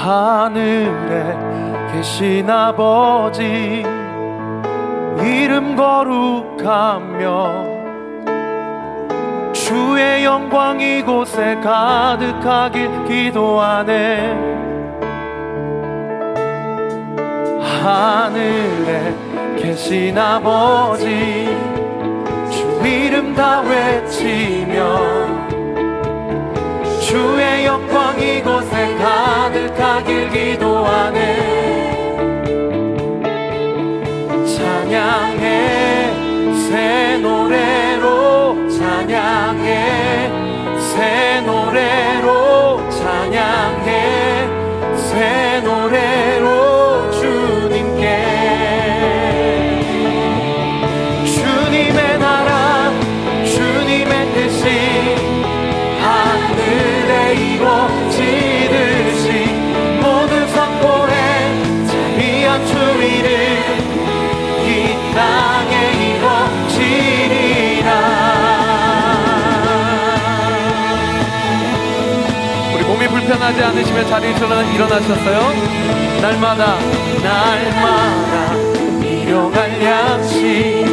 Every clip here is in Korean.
하늘에 계신 아버지 이름 거룩하며 주의 영광 이곳에 가득하길 기도하네. 하늘에 계신 아버지 주 이름 다 외치며 주의 영광 이곳에 가득하길 기도하네. 찬양해 편하지 않으시면 자리에서 일어나셨어요? 날마다 날마다 일용할 양식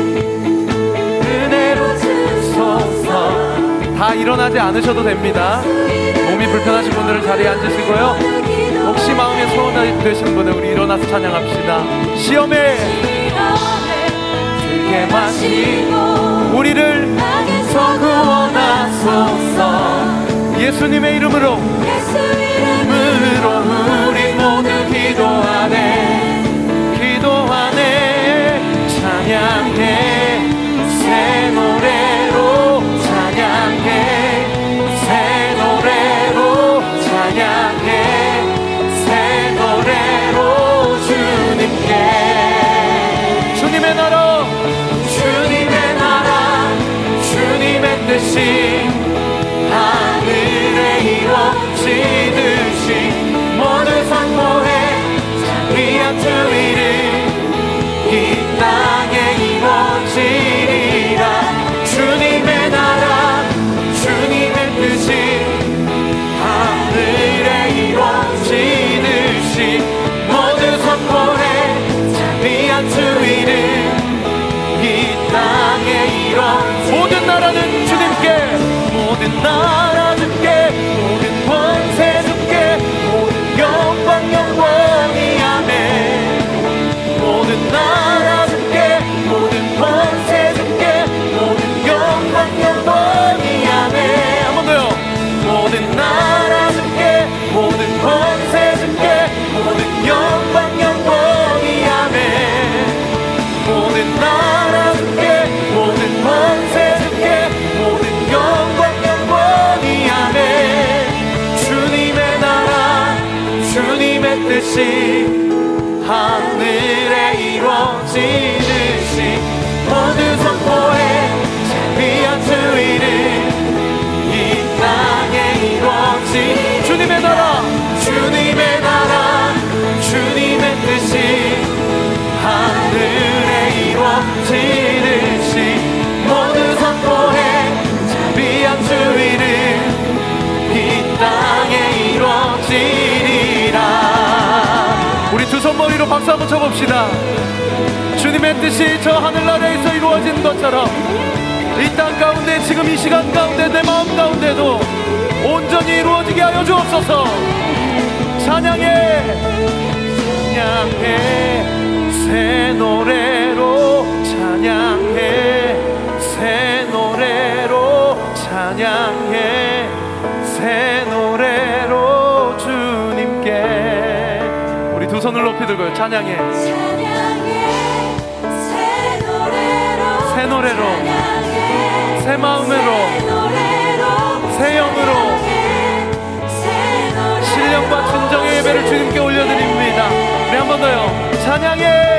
은혜로 주소서. 다 일어나지 않으셔도 됩니다. 몸이 불편하신 분들은 자리에 앉으시고요. 혹시 마음에 소원이 되신 분은 우리 일어나서 찬양합시다. 시험에 들게 마시고 우리를 서구원하소서. 예수님의 이름으로 모두 기도하네. 기도하네. 찬양해 뜻이 박수 한번 쳐봅시다. 주님의 뜻이 저 하늘나라에서 이루어진 것처럼 이 땅 가운데 지금 이 시간 가운데 내 마음 가운데도 온전히 이루어지게 하여 주옵소서. 찬양해. 찬양해 새 노래로 찬양해. 새 노래로 찬양해. 새 노래 손을 높이 들고요 찬양해. 새 노래로 새 마음으로 새 영으로 신령과 진정의 예배를 주님께 올려드립니다. 우리 한 번 더요. 찬양해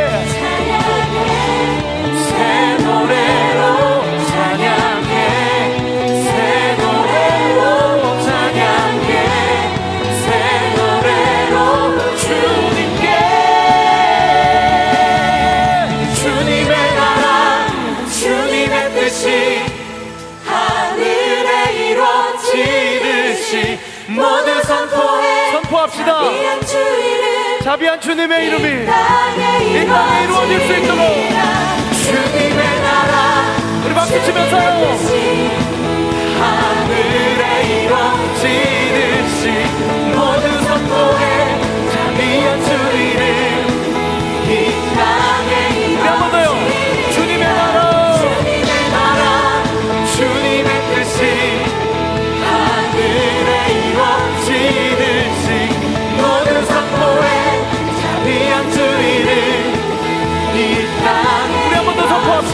모두 선포해 선포합시다. 자비한 주님의 이름이 이 땅에 이루어질 수 있도록. 주님의 나라 우리 박수 치면서요. 하늘에 이루어지듯이 모든 선포에 자비한 주 이름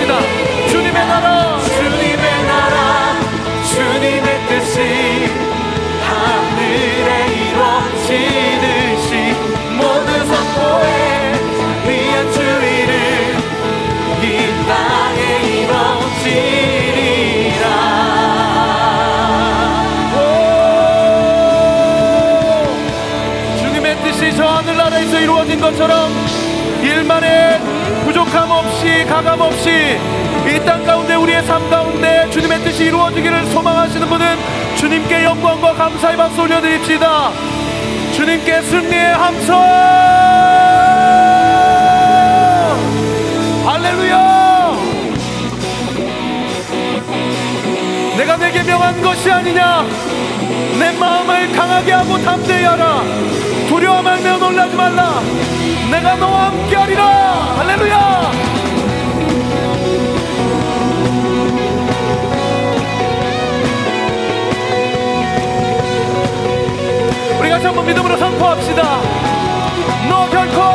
합시다. 주님의 나라. 주님의 나라 주님의 뜻이 하늘에 이루어지듯이 모든 선포에 자비한 주 이름 이 땅에 이루어지리라. 오! 주님의 뜻이 저 하늘나라에서 이루어진 것처럼 없이 가감 없이 이 땅 가운데 우리의 삶 가운데 주님의 뜻이 이루어지기를 소망하시는 분은 주님께 영광과 감사의 박수 올려드립시다. 주님께 승리의 함성! 할렐루야! 내가 내게 명한 것이 아니냐? 내 마음을 강하게 하고 담대히 하라. 두려워 말며 놀라지 말라. 내가 너와 함께하리라. 할렐루야 같이 한번 믿음으로 선포합시다. 너 결코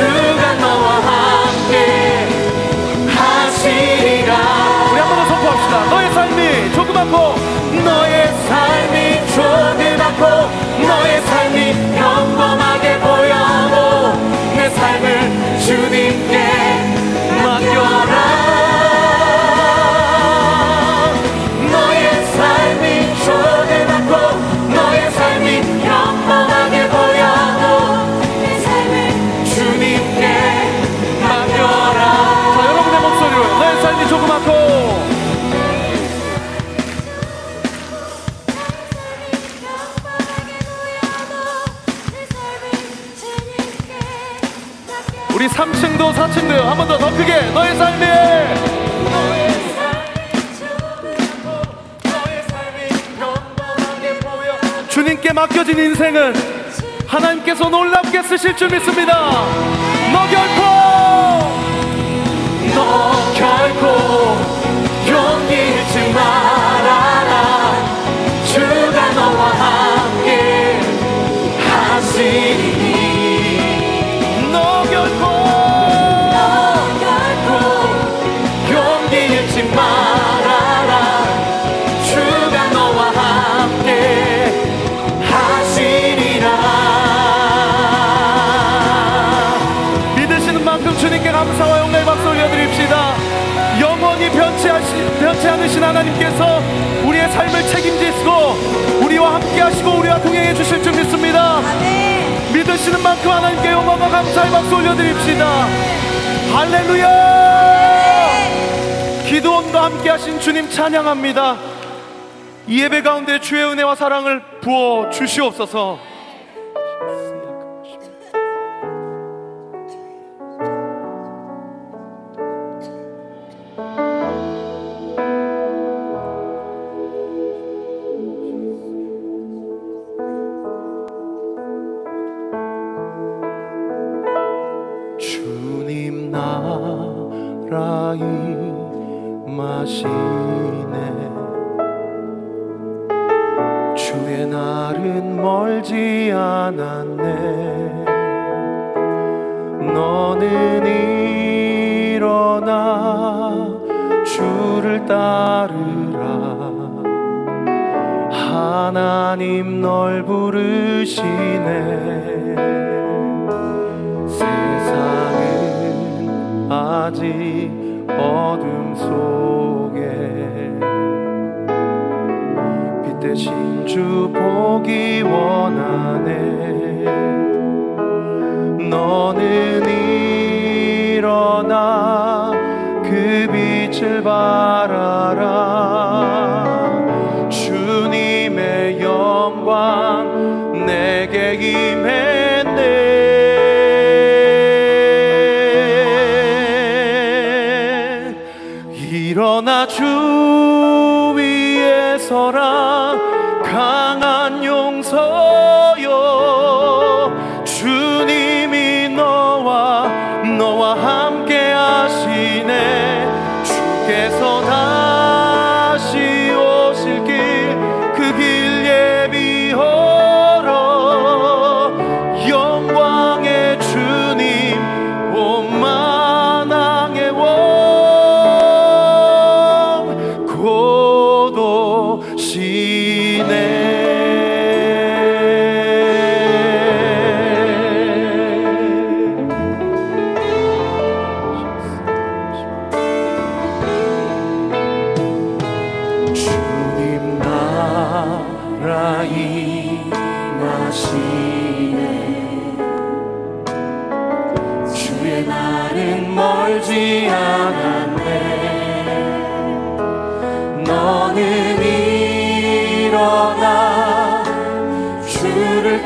주가 너와 함께 하시리라. 우리 한번 더 선포합시다. 너의 삶이 조금 아고 너의 삶이 조금 아고 너의 삶이 평범하게 보여도 내 삶을 주님께 3층도 4층도 한번 더 더 크게 너의 삶이 주님께 맡겨진 인생은 하나님께서 놀랍게 쓰실 줄 믿습니다. 너 결코 너 결코 용기 잃지 말 함께 하시고 우리와 동행해 주실 줄 믿습니다. 믿으시는 만큼 하나님께 영광과 감사의 박수 올려드립시다. 할렐루야! 기도원과 함께 하신 주님 찬양합니다. 이 예배 가운데 주의 은혜와 사랑을 부어 주시옵소서 하나님 널 부르시네. 세상은 아직 어둠 속에. 빛 대신 주 보기 원하네. 너는 영광 내게 임했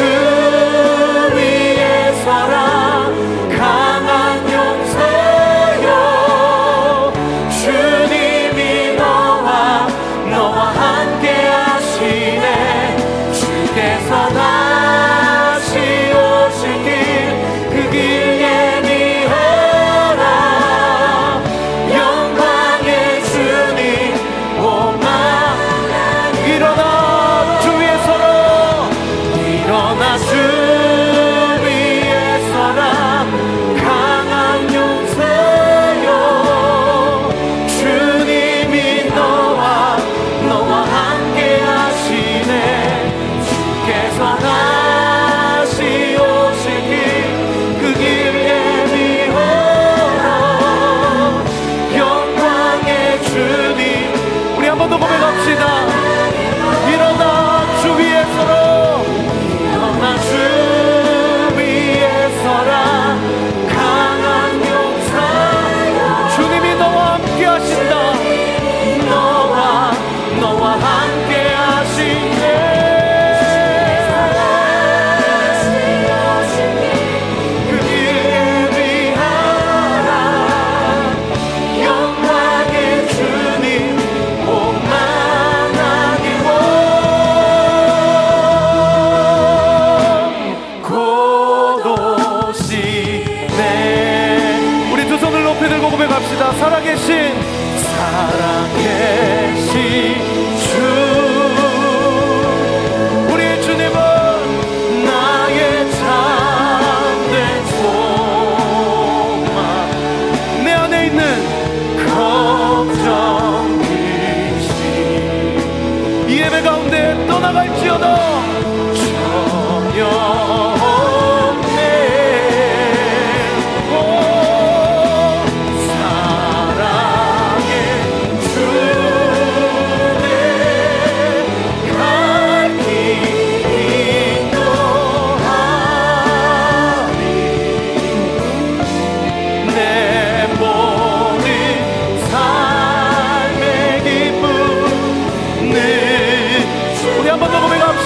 to travaille sur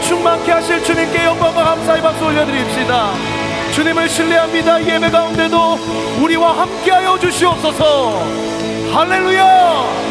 충만케 하실 주님께 영광과 감사의 박수 올려드립시다. 주님을 신뢰합니다. 예배 가운데도 우리와 함께하여 주시옵소서. 할렐루야